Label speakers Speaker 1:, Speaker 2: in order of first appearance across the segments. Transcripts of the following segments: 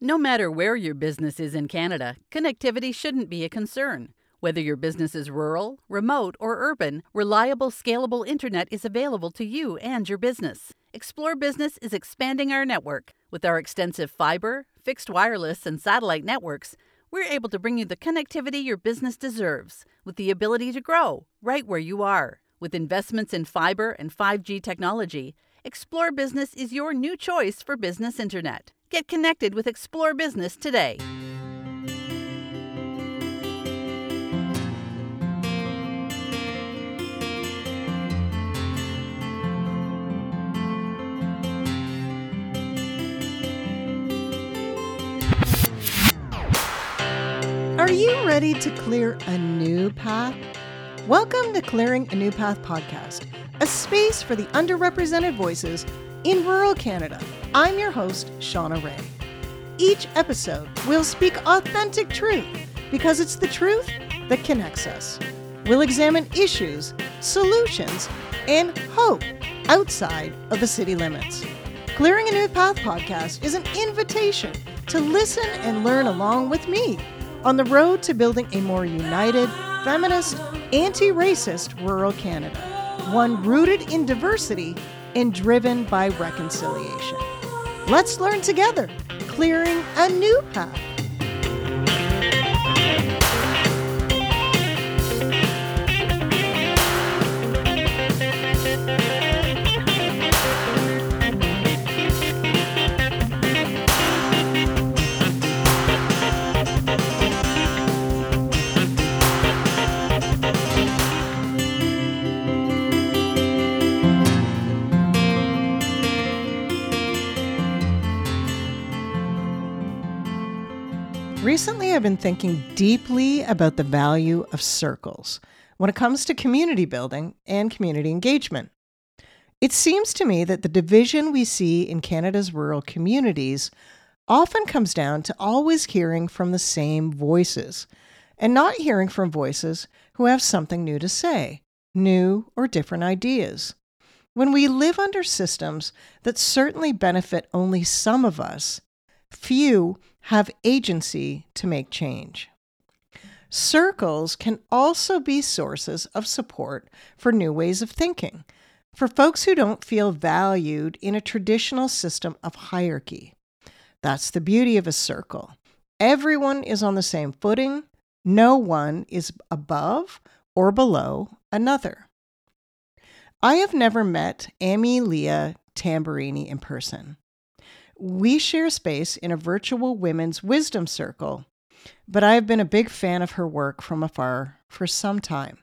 Speaker 1: No matter where your business is in Canada, connectivity shouldn't be a concern. Whether your business is rural, remote, or urban, reliable, scalable internet is available to you and your business. Xplore Business is expanding our network. With our extensive fiber, fixed wireless, and satellite networks, we're able to bring you the connectivity your business deserves with the ability to grow right where you are. With investments in fiber and 5G technology, Xplore Business is your new choice for business internet. Get connected with Xplore Business today.
Speaker 2: Are you ready to clear a new path? Welcome to Clearing a New Path podcast, a space for the underrepresented voices in rural Canada. I'm your host, Shauna Ray. Each episode, we'll speak authentic truth because it's the truth that connects us. We'll examine issues, solutions, and hope outside of the city limits. Clearing a New Path podcast is an invitation to listen and learn along with me on the road to building a more united, feminist, anti racist rural Canada, one rooted in diversity and driven by reconciliation. Let's learn together, clearing a new path. I've been thinking deeply about the value of circles when it comes to community building and community engagement. It seems to me that the division we see in Canada's rural communities often comes down to always hearing from the same voices and not hearing from voices who have something new to say, new or different ideas. When we live under systems that certainly benefit only some of us, few have agency to make change. Circles can also be sources of support for new ways of thinking, for folks who don't feel valued in a traditional system of hierarchy. That's the beauty of a circle. Everyone is on the same footing, no one is above or below another. I have never met Amy Leah Tamburini in person. We share space in a virtual women's wisdom circle, but I have been a big fan of her work from afar for some time.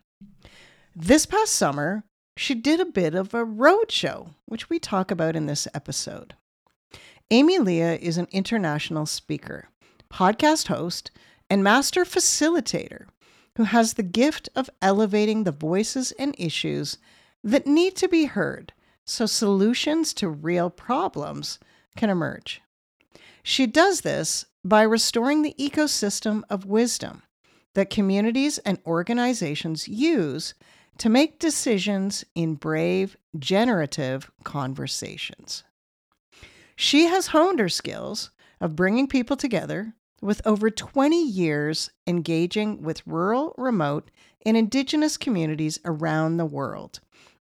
Speaker 2: This past summer, she did a bit of a road show, which we talk about in this episode. Amy Leah is an international speaker, podcast host, and master facilitator who has the gift of elevating the voices and issues that need to be heard so solutions to real problems can emerge. She does this by restoring the ecosystem of wisdom that communities and organizations use to make decisions in brave, generative conversations. She has honed her skills of bringing people together with over 20 years engaging with rural, remote, and indigenous communities around the world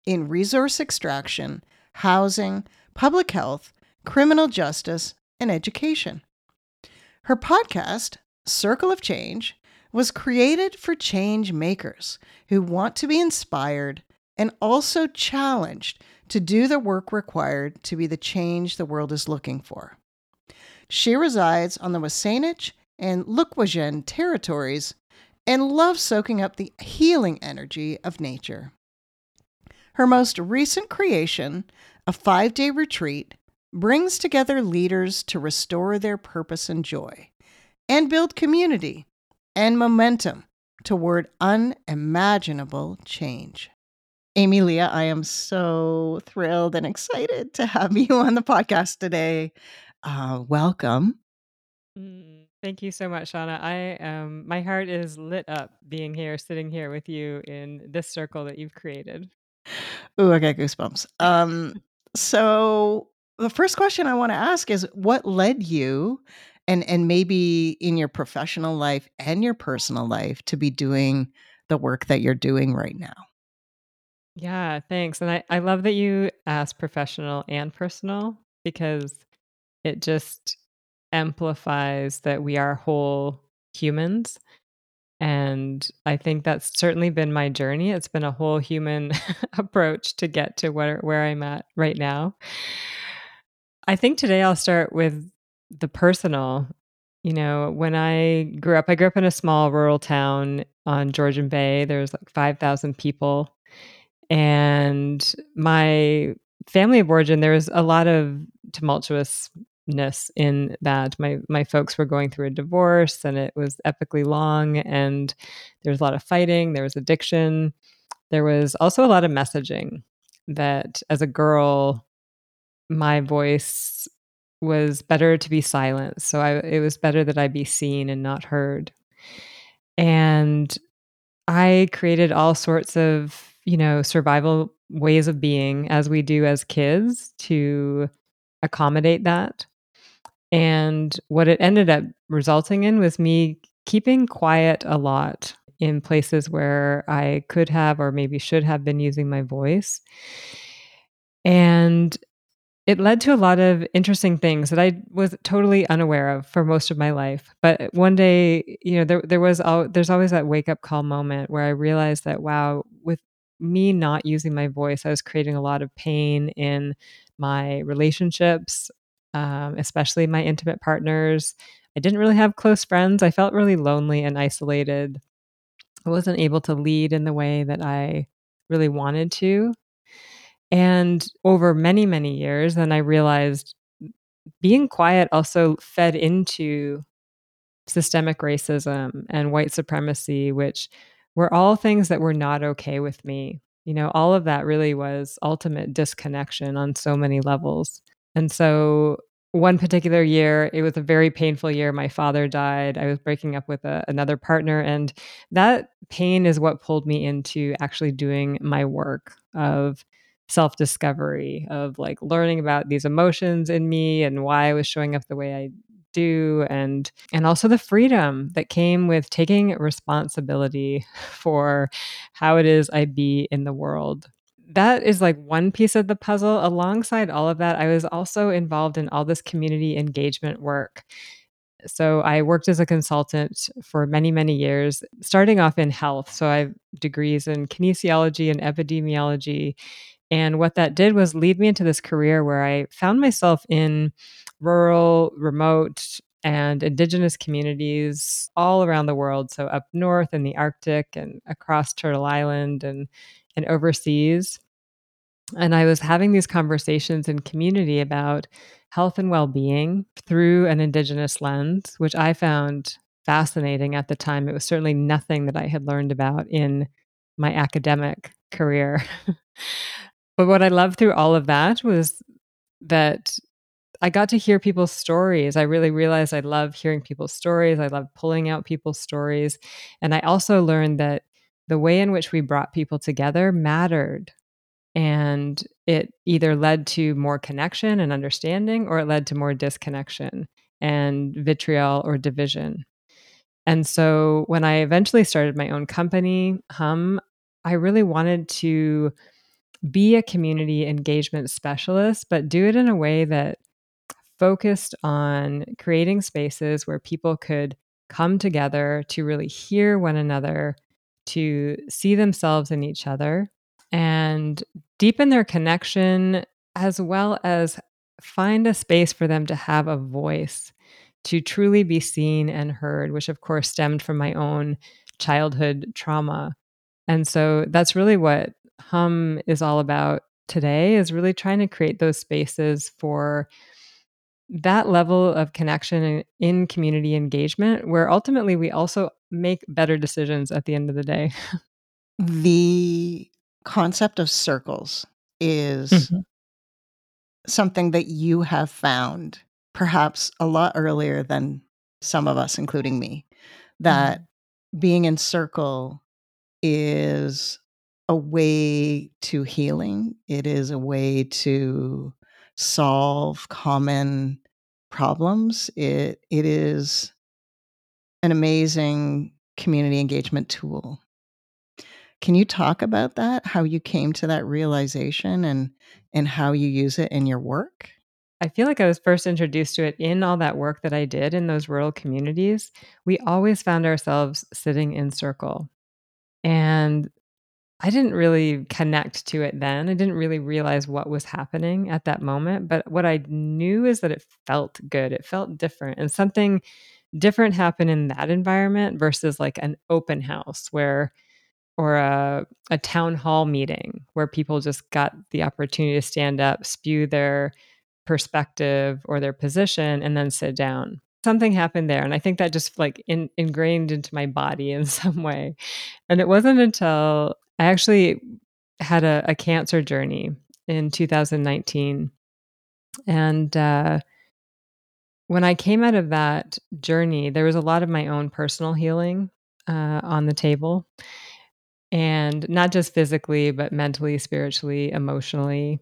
Speaker 2: in resource extraction, housing, public health, criminal justice, and education. Her podcast, Circle of Change, was created for change makers who want to be inspired and also challenged to do the work required to be the change the world is looking for. She resides on the WSÁNEĆ and Lekwungen territories and loves soaking up the healing energy of nature. Her most recent creation, a five day retreat, brings together leaders to restore their purpose and joy and build community and momentum toward unimaginable change. Amy Leah, I am so thrilled and excited to have you on the podcast today. Uh, welcome.
Speaker 3: Mm, thank you so much, Shauna. I um, my heart is lit up being here, sitting here with you in this circle that you've created.
Speaker 2: Ooh, I got goosebumps. Um, so the first question I want to ask is what led you and and maybe in your professional life and your personal life to be doing the work that you're doing right now.
Speaker 3: Yeah, thanks. And I, I love that you asked professional and personal because it just amplifies that we are whole humans. And I think that's certainly been my journey. It's been a whole human approach to get to where, where I'm at right now. I think today I'll start with the personal. You know, when I grew up, I grew up in a small rural town on Georgian Bay. There was like 5,000 people. And my family of origin, there was a lot of tumultuousness in that. My my folks were going through a divorce and it was epically long and there was a lot of fighting, there was addiction. There was also a lot of messaging that as a girl my voice was better to be silent. So I, it was better that I be seen and not heard. And I created all sorts of, you know, survival ways of being as we do as kids to accommodate that. And what it ended up resulting in was me keeping quiet a lot in places where I could have or maybe should have been using my voice. And it led to a lot of interesting things that I was totally unaware of for most of my life. But one day, you know, there there was al- there's always that wake up call moment where I realized that wow, with me not using my voice, I was creating a lot of pain in my relationships, um, especially my intimate partners. I didn't really have close friends. I felt really lonely and isolated. I wasn't able to lead in the way that I really wanted to. And over many, many years, then I realized being quiet also fed into systemic racism and white supremacy, which were all things that were not okay with me. You know, all of that really was ultimate disconnection on so many levels. And so, one particular year, it was a very painful year. My father died. I was breaking up with a, another partner. And that pain is what pulled me into actually doing my work of self discovery of like learning about these emotions in me and why I was showing up the way I do and and also the freedom that came with taking responsibility for how it is I be in the world. That is like one piece of the puzzle. Alongside all of that, I was also involved in all this community engagement work. So I worked as a consultant for many, many years, starting off in health. So I have degrees in kinesiology and epidemiology and what that did was lead me into this career where I found myself in rural, remote, and indigenous communities all around the world. So up north in the Arctic and across Turtle Island and, and overseas. And I was having these conversations in community about health and well being through an indigenous lens, which I found fascinating at the time. It was certainly nothing that I had learned about in my academic career. But what I loved through all of that was that I got to hear people's stories. I really realized I love hearing people's stories. I love pulling out people's stories. And I also learned that the way in which we brought people together mattered. And it either led to more connection and understanding, or it led to more disconnection and vitriol or division. And so when I eventually started my own company, Hum, I really wanted to be a community engagement specialist, but do it in a way that focused on creating spaces where people could come together to really hear one another, to see themselves in each other, and deepen their connection, as well as find a space for them to have a voice, to truly be seen and heard, which of course stemmed from my own childhood trauma. And so that's really what hum is all about today is really trying to create those spaces for that level of connection in community engagement where ultimately we also make better decisions at the end of the day.
Speaker 2: the concept of circles is mm-hmm. something that you have found perhaps a lot earlier than some of us including me that mm-hmm. being in circle is a way to healing. It is a way to solve common problems. It it is an amazing community engagement tool. Can you talk about that? How you came to that realization and and how you use it in your work?
Speaker 3: I feel like I was first introduced to it in all that work that I did in those rural communities. We always found ourselves sitting in circle. And I didn't really connect to it then. I didn't really realize what was happening at that moment. But what I knew is that it felt good. It felt different. And something different happened in that environment versus like an open house where or a, a town hall meeting where people just got the opportunity to stand up, spew their perspective or their position, and then sit down. Something happened there. And I think that just like in, ingrained into my body in some way. And it wasn't until I actually had a, a cancer journey in 2019. And uh, when I came out of that journey, there was a lot of my own personal healing uh, on the table. And not just physically, but mentally, spiritually, emotionally.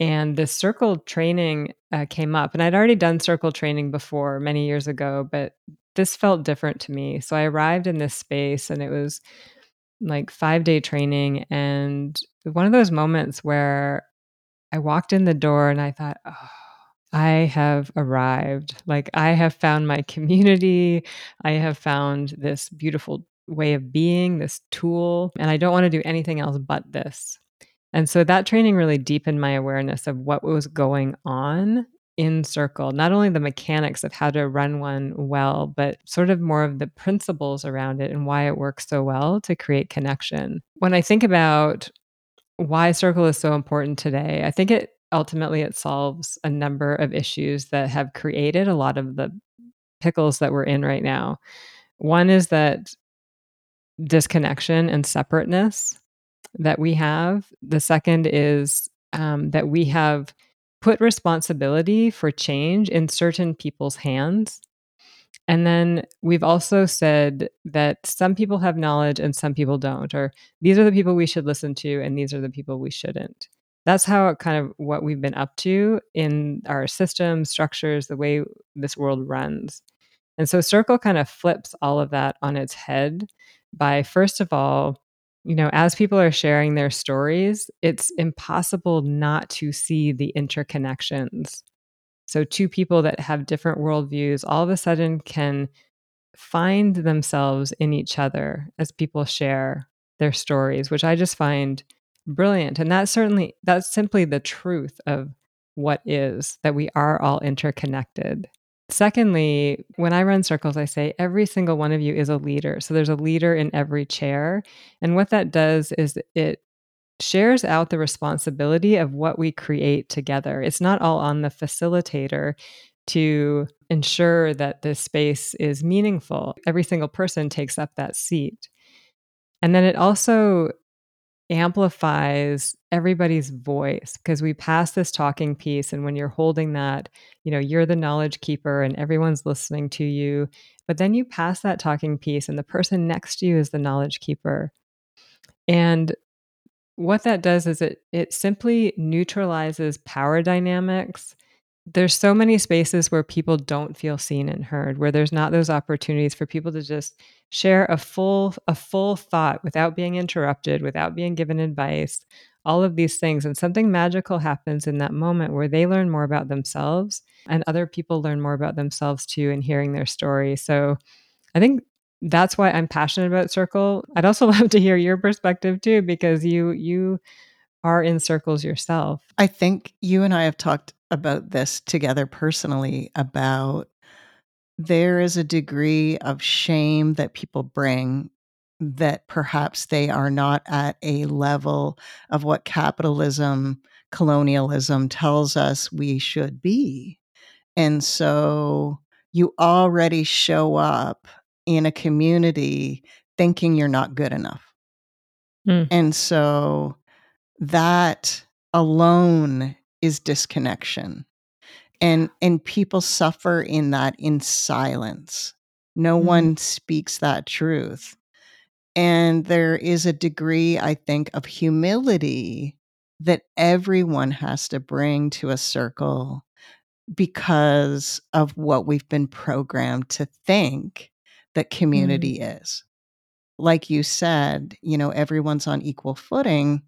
Speaker 3: And the circle training uh, came up. And I'd already done circle training before many years ago, but this felt different to me. So I arrived in this space and it was like five day training. And one of those moments where I walked in the door and I thought, oh, I have arrived. Like, I have found my community. I have found this beautiful way of being, this tool, and I don't want to do anything else but this. And so that training really deepened my awareness of what was going on in circle not only the mechanics of how to run one well but sort of more of the principles around it and why it works so well to create connection. When i think about why circle is so important today i think it ultimately it solves a number of issues that have created a lot of the pickles that we're in right now. One is that disconnection and separateness that we have the second is um, that we have put responsibility for change in certain people's hands. And then we've also said that some people have knowledge and some people don't, or these are the people we should listen to and these are the people we shouldn't. That's how kind of what we've been up to in our system, structures, the way this world runs. And so Circle kind of flips all of that on its head by, first of all, you know, as people are sharing their stories, it's impossible not to see the interconnections. So, two people that have different worldviews all of a sudden can find themselves in each other as people share their stories, which I just find brilliant. And that's certainly, that's simply the truth of what is that we are all interconnected. Secondly, when I run circles, I say every single one of you is a leader. So there's a leader in every chair. And what that does is it shares out the responsibility of what we create together. It's not all on the facilitator to ensure that this space is meaningful. Every single person takes up that seat. And then it also amplifies everybody's voice because we pass this talking piece and when you're holding that you know you're the knowledge keeper and everyone's listening to you but then you pass that talking piece and the person next to you is the knowledge keeper. And what that does is it it simply neutralizes power dynamics there's so many spaces where people don't feel seen and heard where there's not those opportunities for people to just share a full a full thought without being interrupted without being given advice all of these things. And something magical happens in that moment where they learn more about themselves and other people learn more about themselves too in hearing their story. So i think that's why i'm passionate about circle. I'd also love to hear your perspective too because you you are in circles yourself
Speaker 2: I think you and I have talked about this together personally about there is a degree of shame that people bring that perhaps they are not at a level of what capitalism, colonialism tells us we should be. And so you already show up in a community thinking you're not good enough.
Speaker 3: Mm.
Speaker 2: And so that alone is disconnection. And and people suffer in that in silence. No
Speaker 3: Mhm.
Speaker 2: one speaks that truth. And there is a degree, I think, of humility that everyone has to bring to a circle because of what we've been programmed to think that community mm. is. Like you said, you know, everyone's on equal footing,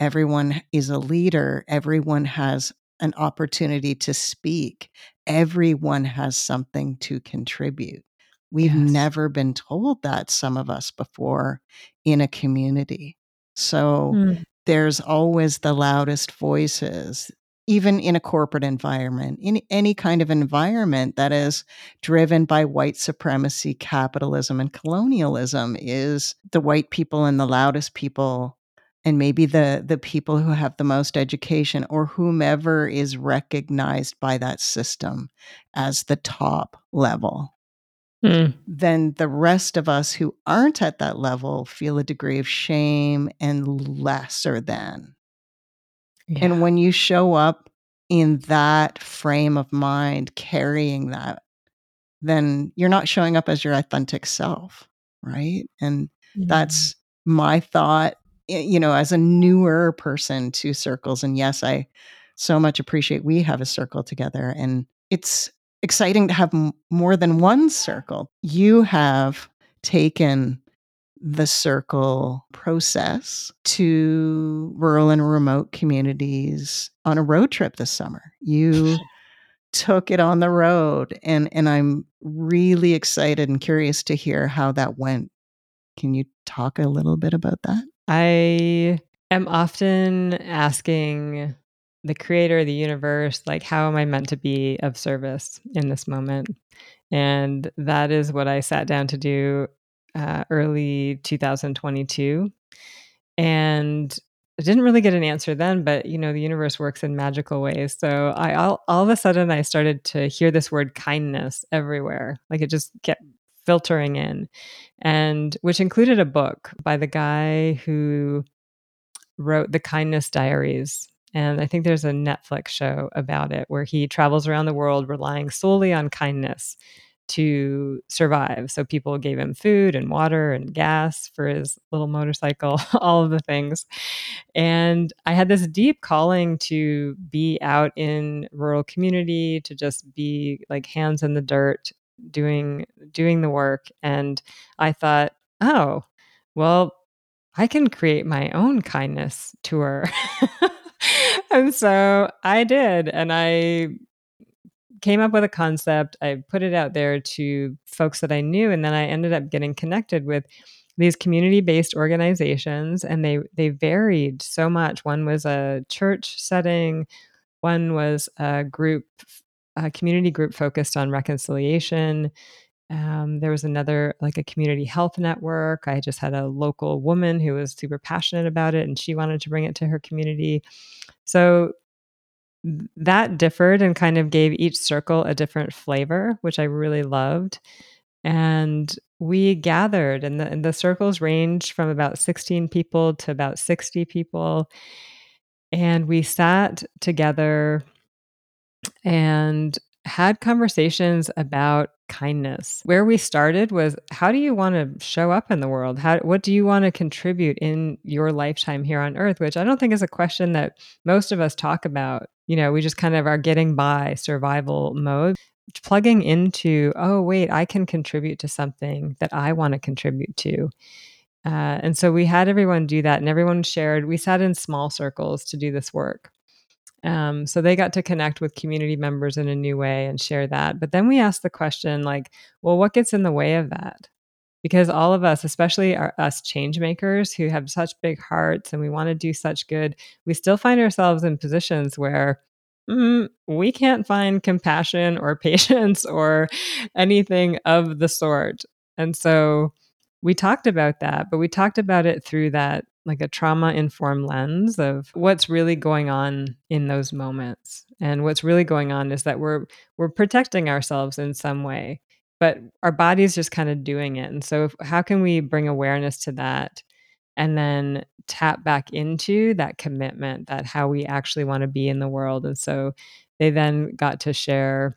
Speaker 2: everyone is a leader, everyone has an opportunity to speak, everyone has something to contribute. We've yes. never been told that, some of us before in a community. So mm. there's always the loudest voices, even in a corporate environment, in any kind of environment that is driven by white supremacy, capitalism, and colonialism, is the white people and the loudest people and maybe the the people who have the most education or whomever is recognized by that system as the top level mm. then the rest of us who aren't at that level feel a degree of shame and lesser than yeah. and when you show up in that frame of mind carrying that then you're not showing up as your authentic self right and mm. that's my thought Eh, you know, as a newer person to circles, and yes, I so much appreciate we have a circle together, and it's exciting to have m- more than one circle. You have taken the circle process to rural and remote communities on a road trip this summer. You took it on the road and and I'm really excited and curious to hear how that went. Can you talk a little bit about that?
Speaker 3: I am often asking the creator, of the universe, like, how am I meant to be of service in this moment? And that is what I sat down to do uh, early 2022. And I didn't really get an answer then, but you know, the universe works in magical ways. So I all, all of a sudden I started to hear this word kindness everywhere. Like it just kept filtering in, and which included a book by the guy who wrote The Kindness Diaries. And I think there's a Netflix show about it where he travels around the world relying solely on kindness to survive. So people gave him food and water and gas for his little motorcycle, all of the things. And I had this deep calling to be out in rural community, to just be like hands in the dirt doing doing the work and i thought oh well i can create my own kindness tour. And so i did and i came up with a concept i put it out there to folks that i knew and then i ended up getting connected with these community-based organizations and they they varied so much. One was a church setting one was a group a community group focused on reconciliation. Um, there was another, like a community health network. I just had a local woman who was super passionate about it and she wanted to bring it to her community. So that differed and kind of gave each circle a different flavor, which I really loved. And we gathered, and the, and the circles ranged from about 16 people to about 60 people. And we sat together and had conversations about kindness. Where we started was how do you want to show up in the world? How what do you want to contribute in your lifetime here on earth, which I don't think is a question that most of us talk about. You know, we just kind of are getting by survival mode. Plugging into, oh, wait, I can contribute to something that I want to contribute to. Uh, and so we had everyone do that, and everyone shared. We sat in small circles to do this work. Um, so they got to connect with community members in a new way and share that. But then we asked the question, like, well, what gets in the way of that? Because all of us, especially our, us change makers who have such big hearts and we want to do such good, we still find ourselves in positions where mm, we can't find compassion or patience or anything of the sort. And so we talked about that, but we talked about it through that like a trauma informed lens of what's really going on in those moments. And what's really going on is that we're we're protecting ourselves in some way, but our body's just kind of doing it. And so if, how can we bring awareness to that and then tap back into that commitment that how we actually want to be in the world. And so they then got to share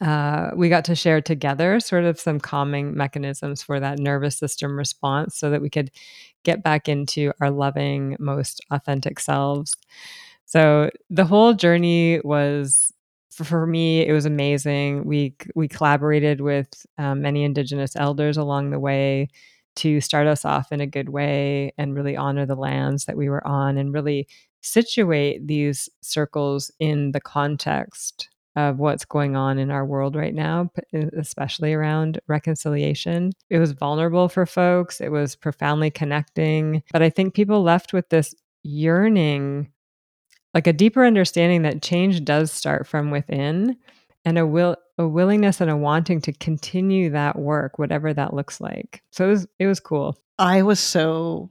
Speaker 3: uh, we got to share together sort of some calming mechanisms for that nervous system response so that we could get back into our loving, most authentic selves. So the whole journey was for, me, it was amazing. We we collaborated with um, many Indigenous elders along the way to start us off in a good way and really honor the lands that we were on and really situate these circles in the context of what's going on in our world right now, especially around reconciliation. It was vulnerable for folks, it was profoundly connecting. But I think people left with this yearning, like a deeper understanding that change does start from within and a will a willingness and a wanting to continue that work whatever that looks like so it was it was cool
Speaker 2: i was so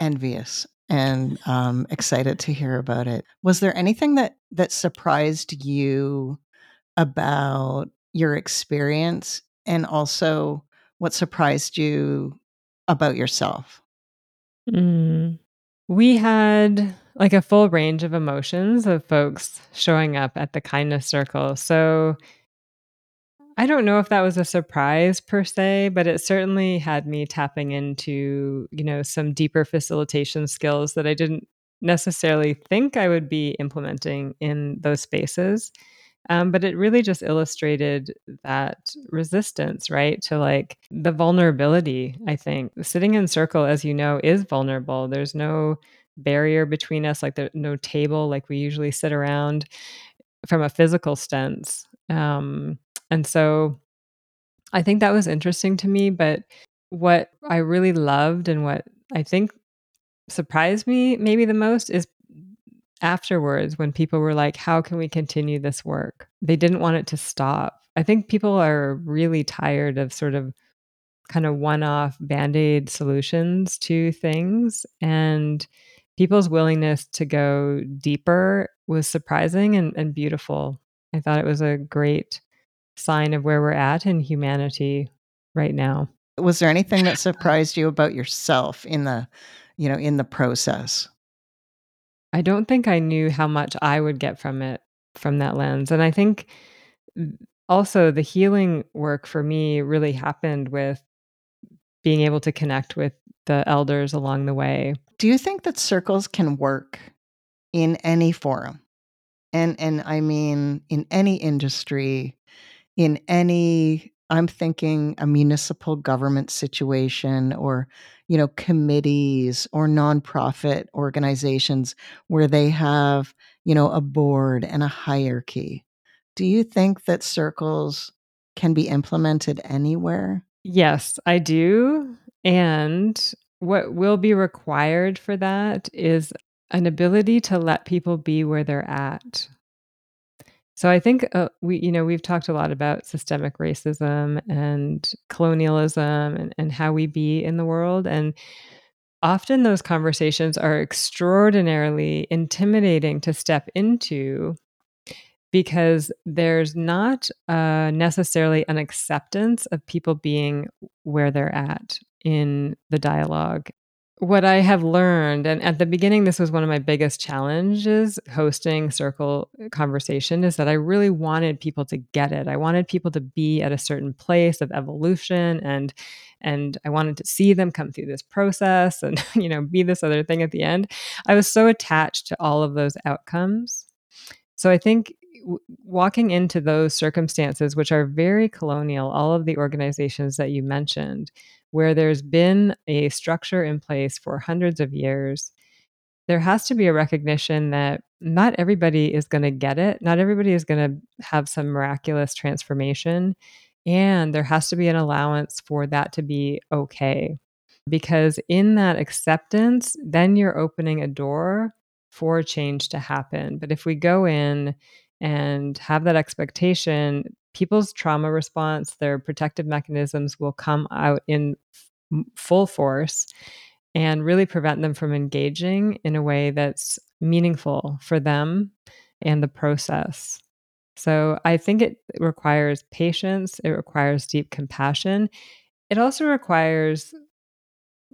Speaker 2: envious and um, excited to hear about it. Was there anything that that surprised you about your experience, and also what surprised you about yourself?
Speaker 3: Mm. We had like a full range of emotions of folks showing up at the kindness circle. So I don't know if that was a surprise per se, but it certainly had me tapping into, you know, some deeper facilitation skills that I didn't necessarily think I would be implementing in those spaces. Um, but it really just illustrated that resistance, right? To like the vulnerability, I think. Sitting in circle, as you know, is vulnerable. There's no barrier between us, like there's no table like we usually sit around from a physical sense. Um, and so I think that was interesting to me. But what I really loved and what I think surprised me maybe the most is afterwards when people were like, How can we continue this work? They didn't want it to stop. I think people are really tired of sort of kind of one off band aid solutions to things. And people's willingness to go deeper was surprising and, and beautiful. I thought it was a great sign of where we're at in humanity right now.
Speaker 2: Was there anything that uh surprised you about yourself in the, you know, in the process?
Speaker 3: I don't think I knew how much I would get from it from that lens. And I think also the healing work for me really happened with being able to connect with the elders along the way.
Speaker 2: Do you think that circles can work in any forum? And and I mean in any industry, in any I'm thinking a municipal government situation or you know committees or nonprofit organizations where they have you know a board and a hierarchy. Do you think that circles can be implemented anywhere?
Speaker 3: Yes, I do. And what will be required for that is an ability to let people be where they're at. So I think uh, we, you know, we've talked a lot about systemic racism and colonialism and, and how we be in the world. And often those conversations are extraordinarily intimidating to step into because there's not uh, necessarily an acceptance of people being where they're at in the dialogue what I have learned, and at the beginning, this was one of my biggest challenges hosting circle conversation, is that I really wanted people to get it. I wanted people to be at a certain place of evolution, and and I wanted to see them come through this process, and you know, be this other thing at the end. I was so attached to all of those outcomes. So I think walking into those circumstances, which are very colonial, all of the organizations that you mentioned where there's been a structure in place for hundreds of years, there has to be a recognition that not everybody is going to get it. Not everybody is going to have some miraculous transformation. And there has to be an allowance for that to be okay. Because in that acceptance, then you're opening a door for change to happen. But if we go in and have that expectation, people's trauma response, their protective mechanisms will come out in f- full force and really prevent them from engaging in a way that's meaningful for them and the process. So I think it requires patience, it requires deep compassion. It also requires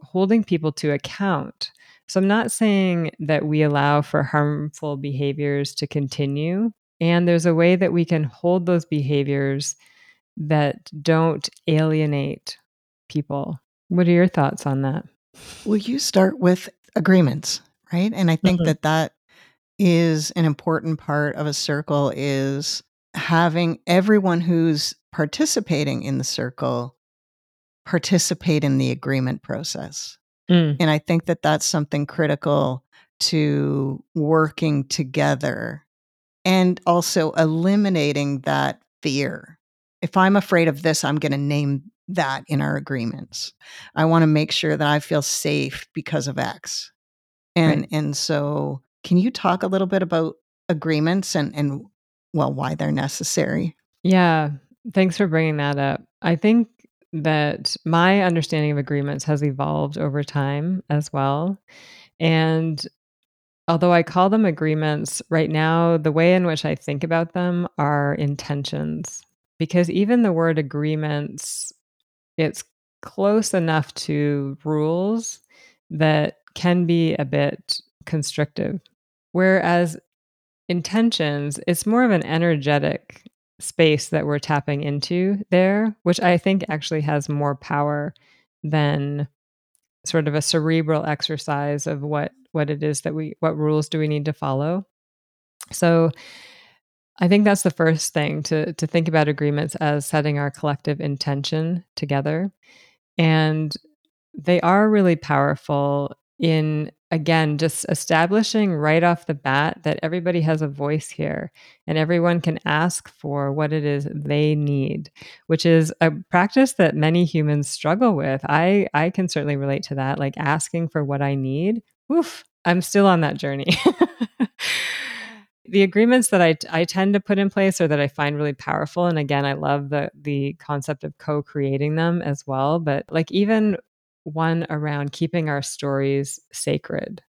Speaker 3: holding people to account. So I'm not saying that we allow for harmful behaviors to continue, and there's a way that we can hold those behaviors that don't alienate people. What are your thoughts on that?
Speaker 2: Well, you start with agreements, right? And I think mm-hmm. that that is an important part of a circle is having everyone who's participating in the circle participate in the agreement process.
Speaker 3: Mm.
Speaker 2: And I think that that's something critical to working together and also eliminating that fear. If I'm afraid of this, I'm going to name that in our agreements. I want to make sure that I feel safe because of X. And
Speaker 3: Right.
Speaker 2: and so can you talk a little bit about agreements and and well why they're necessary?
Speaker 3: Yeah. Thanks for bringing that up. I think that my understanding of agreements has evolved over time as well. And although I call them agreements, right now, the way in which I think about them are intentions. Because even the word agreements, it's close enough to rules that can be a bit constrictive. Whereas intentions, it's more of an energetic space that we're tapping into there, which I think actually has more power than sort of a cerebral exercise of what what it is that we what rules do we need to follow. So I think that's the first thing to to think about agreements as setting our collective intention together. And they are really powerful in, again, just establishing right off the bat that everybody has a voice here and everyone can ask for what it is they need, which is a practice that many humans struggle with. I, I can certainly relate to that, like asking for what I need. Oof, I'm still on that journey. the agreements that I, I tend to put in place or that I find really powerful, and again, I love the the concept of co-creating them as well. But like even one around keeping our stories sacred.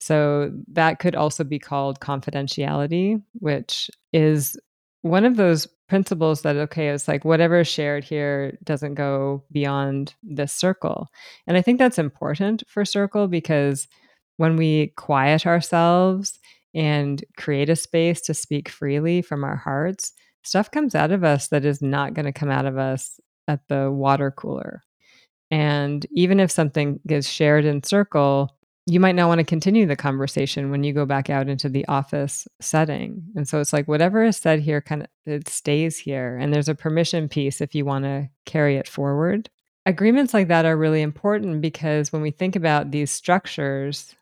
Speaker 3: So that could also be called confidentiality, which is one of those principles that, okay, it's like whatever is shared here doesn't go beyond this circle. And I think that's important for circle because when we quiet ourselves and create a space to speak freely from our hearts, stuff comes out of us that is not going to come out of us at the water cooler. And even if something gets shared in circle, you might not want to continue the conversation when you go back out into the office setting. And so it's like whatever is said here kind of it stays here and there's a permission piece if you want to carry it forward. Agreements like that are really important because when we think about these structures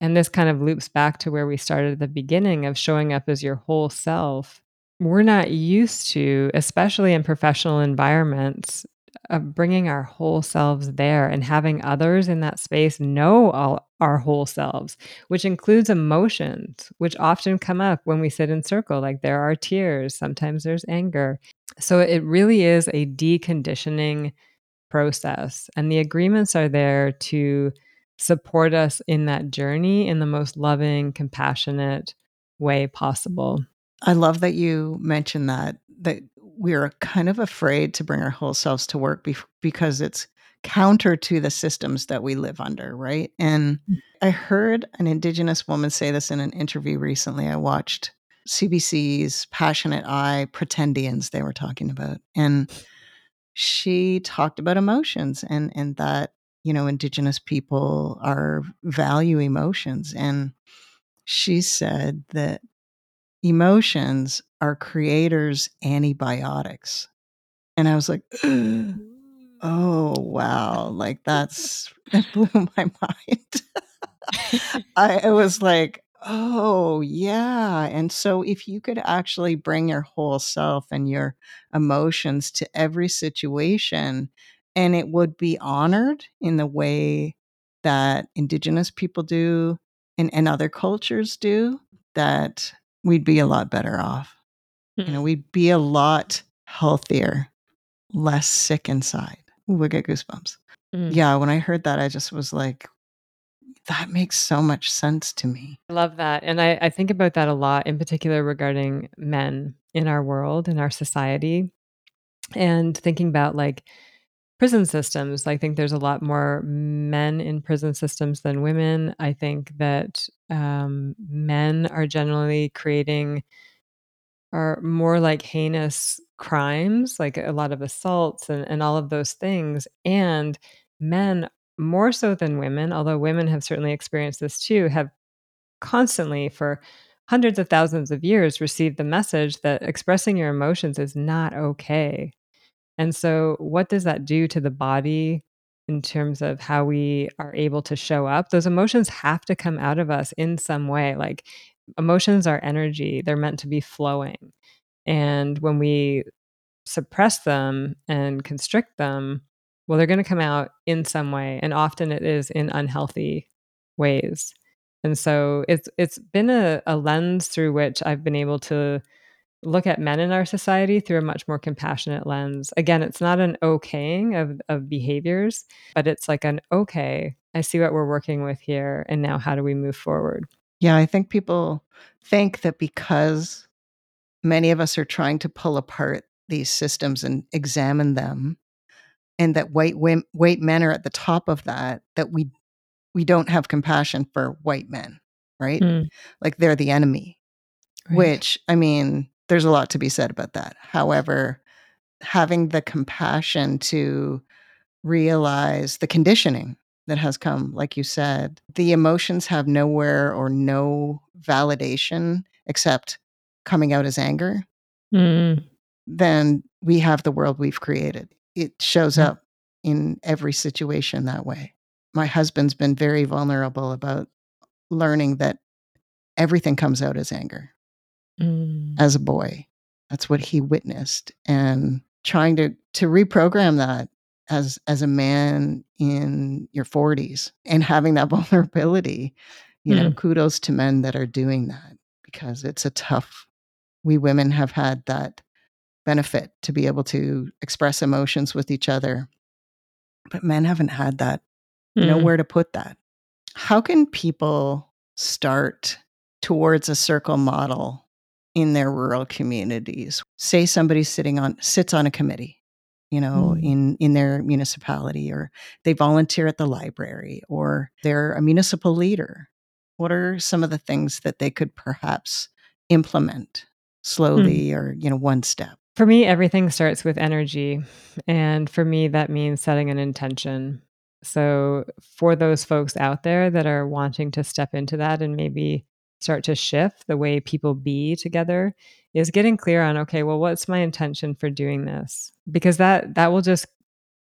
Speaker 3: and this kind of loops back to where we started at the beginning of showing up as your whole self. We're not used to, especially in professional environments, of bringing our whole selves there and having others in that space know all our whole selves, which includes emotions, which often come up when we sit in circle. Like there are tears, sometimes there's anger. So it really is a deconditioning process. And the agreements are there to support us in that journey in the most loving, compassionate way possible.
Speaker 2: I love that you mentioned that that we're kind of afraid to bring our whole selves to work be- because it's counter to the systems that we live under, right? And mm. I heard an indigenous woman say this in an interview recently. I watched CBC's Passionate Eye Pretendians they were talking about. And she talked about emotions and and that you know indigenous people are value emotions and she said that emotions are creators antibiotics and i was like oh wow like that's that blew my mind. I, I was like oh yeah and so if you could actually bring your whole self and your emotions to every situation and it would be honored in the way that indigenous people do and, and other cultures do that we'd be a lot better off you know we'd be a lot healthier less sick inside Ooh, we get goosebumps
Speaker 3: Mm.
Speaker 2: yeah when i heard that i just was like that makes so much sense to me
Speaker 3: I love that. And I, I think about that a lot, in particular regarding men in our world, in our society, and thinking about like prison systems. I think there's a lot more men in prison systems than women. I think that um, men are generally creating are more like heinous crimes, like a lot of assaults and, and all of those things. And men, more so than women, although women have certainly experienced this too, have constantly for hundreds of thousands of years received the message that expressing your emotions is not okay. And so, what does that do to the body in terms of how we are able to show up? Those emotions have to come out of us in some way. Like, emotions are energy, they're meant to be flowing. And when we suppress them and constrict them, well, they're going to come out in some way. And often it is in unhealthy ways. And so it's it's been a, a lens through which I've been able to look at men in our society through a much more compassionate lens. Again, it's not an okaying of, of behaviors, but it's like an okay, I see what we're working with here. And now how do we move forward?
Speaker 2: Yeah, I think people think that because many of us are trying to pull apart these systems and examine them, and that white white men are at the top of that, that we we don't have compassion for white men, right? Mm. Like they're the enemy. Right. Which I mean, there's a lot to be said about that. However, having the compassion to realize the conditioning that has come, like you said, the emotions have nowhere or no validation except coming out as anger, mm. then we have the world we've created. It shows yeah. up in every situation that way. My husband's been very vulnerable about learning that everything comes out as anger mm. as a boy. That's what he witnessed. And trying to to reprogram that as as a man in your 40s and having that vulnerability, you mm. know, kudos to men that are doing that because it's a tough we women have had that benefit to be able to express emotions with each other. But men haven't had that, mm. nowhere to put that. How can people start towards a circle model in their rural communities. Say somebody sitting on sits on a committee, you know, mm. in in their municipality or they volunteer at the library or they're a municipal leader. What are some of the things that they could perhaps implement slowly mm. or, you know, one step?
Speaker 3: For me, everything starts with energy. And for me, that means setting an intention. So, for those folks out there that are wanting to step into that and maybe start to shift the way people be together is getting clear on okay well what's my intention for doing this? Because that that will just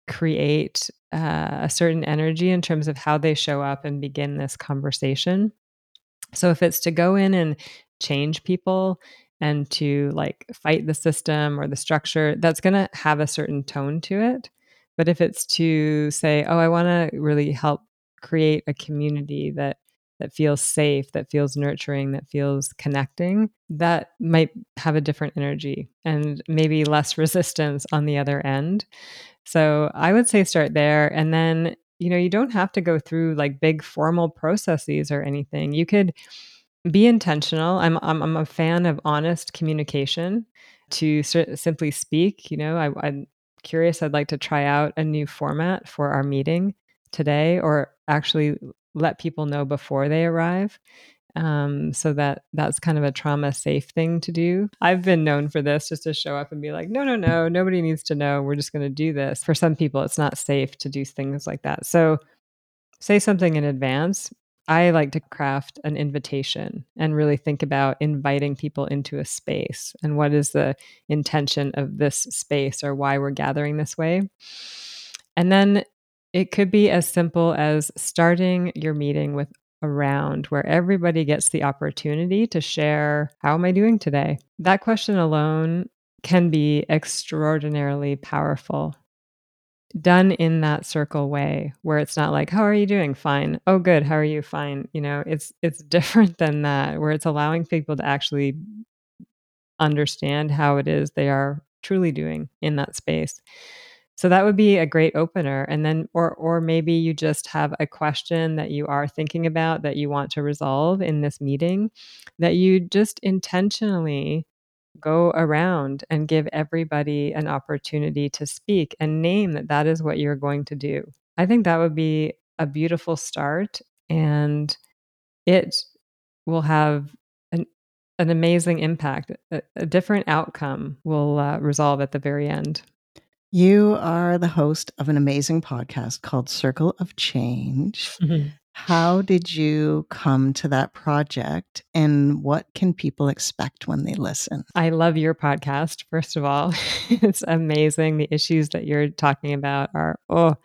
Speaker 3: create uh, a certain energy in terms of how they show up and begin this conversation. So if it's to go in and change people and to like fight the system or the structure that's going to have a certain tone to it. But if it's to say oh i want to really help create a community that that feels safe, that feels nurturing, that feels connecting, that might have a different energy and maybe less resistance on the other end. So I would say start there. And then, you know, you don't have to go through like big formal processes or anything. You could be intentional. I'm, I'm, I'm a fan of honest communication to simply speak. You know, I, I'm curious. I'd like to try out a new format for our meeting today or actually let people know before they arrive um, so that that's kind of a trauma safe thing to do. I've been known for this just to show up and be like, no, no, no, nobody needs to know. We're just going to do this. For some people, it's not safe to do things like that. So say something in advance. I like to craft an invitation and really think about inviting people into a space and what is the intention of this space or why we're gathering this way. And then it could be as simple as starting your meeting with a round where everybody gets the opportunity to share, How am I doing today? That question alone can be extraordinarily powerful. Done in that circle way where it's not like, How are you doing? Fine. Oh, good. How are you? Fine. You know, it's it's different than that, where it's allowing people to actually understand how it is they are truly doing in that space. So that would be a great opener. And then or or maybe you just have a question that you are thinking about that you want to resolve in this meeting that you just intentionally go around and give everybody an opportunity to speak and name that that is what you're going to do. I think that would be a beautiful start and it will have an, an amazing impact. A, a different outcome will uh, resolve at the very end.
Speaker 2: You are the host of an amazing podcast called Circle of Change. Mm-hmm. How did you come to that project and what can people expect when they listen?
Speaker 3: I love your podcast, first of all. it's amazing. The issues that you're talking about are, oh,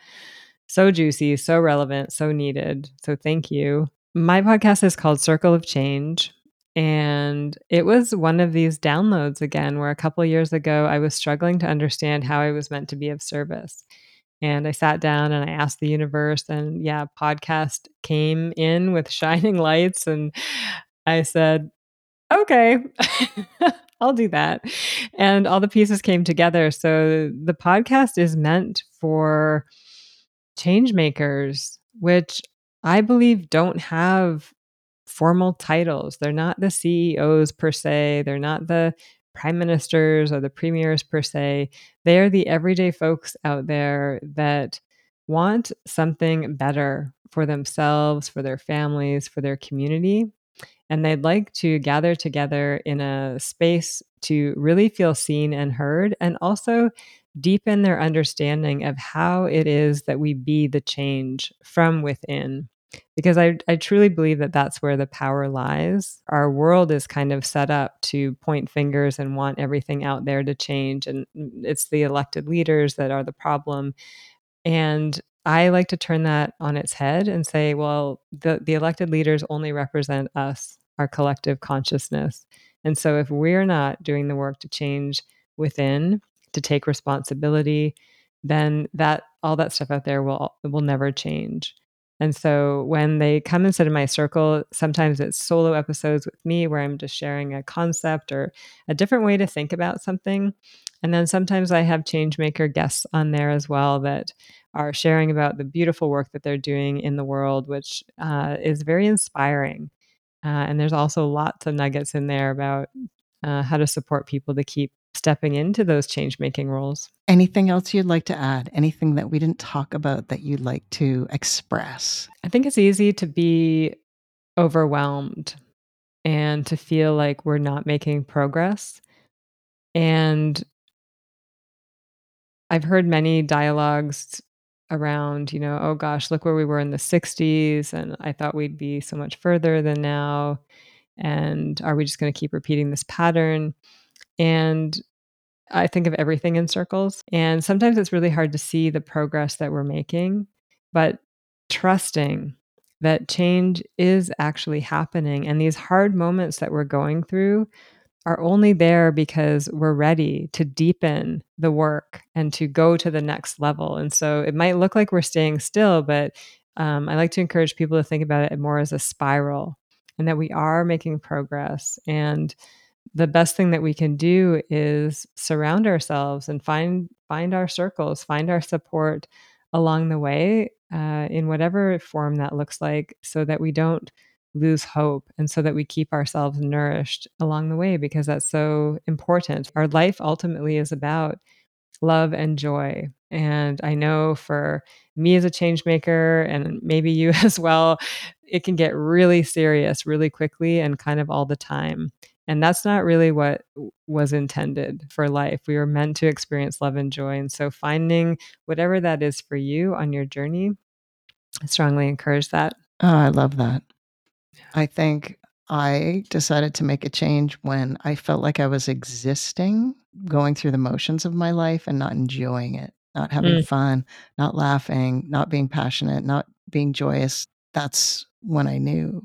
Speaker 3: so juicy, so relevant, so needed. So thank you. My podcast is called Circle of Change. And it was one of these downloads again, where a couple years ago I was struggling to understand how I was meant to be of service. And I sat down and I asked the universe, and yeah, podcast came in with shining lights. And I said, okay, I'll do that. And all the pieces came together. So the podcast is meant for change makers, which I believe don't have formal titles. They're not the CEOs per se, they're not the prime ministers or the premiers per se. They are the everyday folks out there that want something better for themselves, for their families, for their community. And they'd like to gather together in a space to really feel seen and heard, and also deepen their understanding of how it is that we be the change from within because I, I truly believe that that's where the power lies. Our world is kind of set up to point fingers and want everything out there to change. And it's the elected leaders that are the problem. And I like to turn that on its head and say, well, the, the elected leaders only represent us, our collective consciousness. And so if we're not doing the work to change within, to take responsibility, then that all that stuff out there will will never change. And so when they come and sit in my circle, sometimes it's solo episodes with me where I'm just sharing a concept or a different way to think about something. And then sometimes I have changemaker guests on there as well that are sharing about the beautiful work that they're doing in the world, which uh, is very inspiring. Uh, and there's also lots of nuggets in there about uh, how to support people to keep stepping into those change making roles.
Speaker 2: Anything else you'd like to add? Anything that we didn't talk about that you'd like to express?
Speaker 3: I think it's easy to be overwhelmed and to feel like we're not making progress. And I've heard many dialogues around, you know, oh gosh, look where we were in the 60s and I thought we'd be so much further than now. And are we just going to keep repeating this pattern? And I think of everything in circles. And sometimes it's really hard to see the progress that we're making, but trusting that change is actually happening. And these hard moments that we're going through are only there because we're ready to deepen the work and to go to the next level. And so it might look like we're staying still, but um, I like to encourage people to think about it more as a spiral and that we are making progress. And the best thing that we can do is surround ourselves and find find our circles, find our support along the way uh, in whatever form that looks like, so that we don't lose hope and so that we keep ourselves nourished along the way because that's so important. Our life ultimately is about love and joy. And I know for me as a change maker and maybe you as well, it can get really serious really quickly and kind of all the time. And that's not really what was intended for life. We were meant to experience love and joy. And so finding whatever that is for you on your journey, I strongly encourage that.
Speaker 2: Oh, I love that. I think I decided to make a change when I felt like I was existing, going through the motions of my life and not enjoying it, not having mm. fun, not laughing, not being passionate, not being joyous. That's when I knew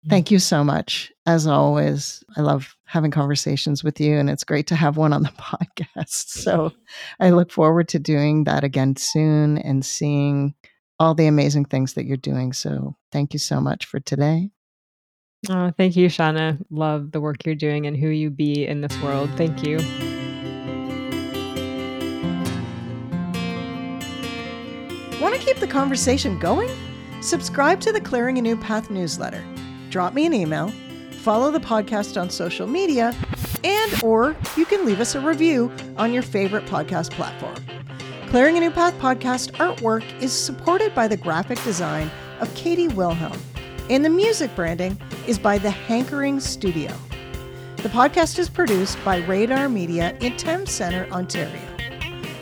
Speaker 2: Mm-hmm. Thank you so much. As always, I love having conversations with you, and it's great to have one on the podcast. So I look forward to doing that again soon and seeing all the amazing things that you're doing. So thank you so much for today.
Speaker 3: Oh, thank you, Shauna. Love the work you're doing and who you be in this world. Thank you.
Speaker 2: Want to keep the conversation going? Subscribe to the Clearing a New Path newsletter drop me an email, follow the podcast on social media, and or you can leave us a review on your favorite podcast platform. Clearing a New Path podcast artwork is supported by the graphic design of Katie Wilhelm, and the music branding is by the Hankering Studio. The podcast is produced by Radar Media in Thames Centre, Ontario.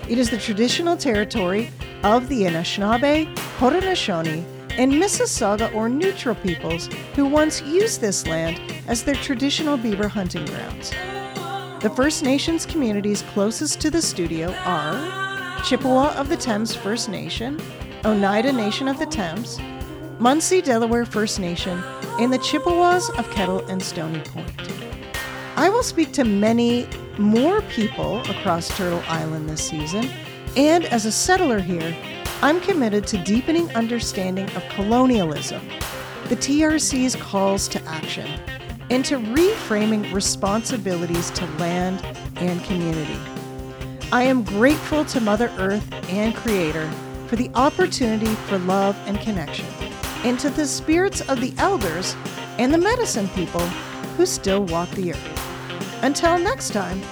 Speaker 2: It is the traditional territory of the Anishinaabe, Haudenosaunee, and Mississauga or neutral peoples who once used this land as their traditional beaver hunting grounds. The First Nations communities closest to the studio are Chippewa of the Thames First Nation, Oneida Nation of the Thames, Munsee Delaware First Nation, and the Chippewas of Kettle and Stony Point. I will speak to many more people across Turtle Island this season, and as a settler here, I'm committed to deepening understanding of colonialism, the TRC's calls to action, and to reframing responsibilities to land and community. I am grateful to Mother Earth and Creator for the opportunity for love and connection, and to the spirits of the elders and the medicine people who still walk the earth. Until next time,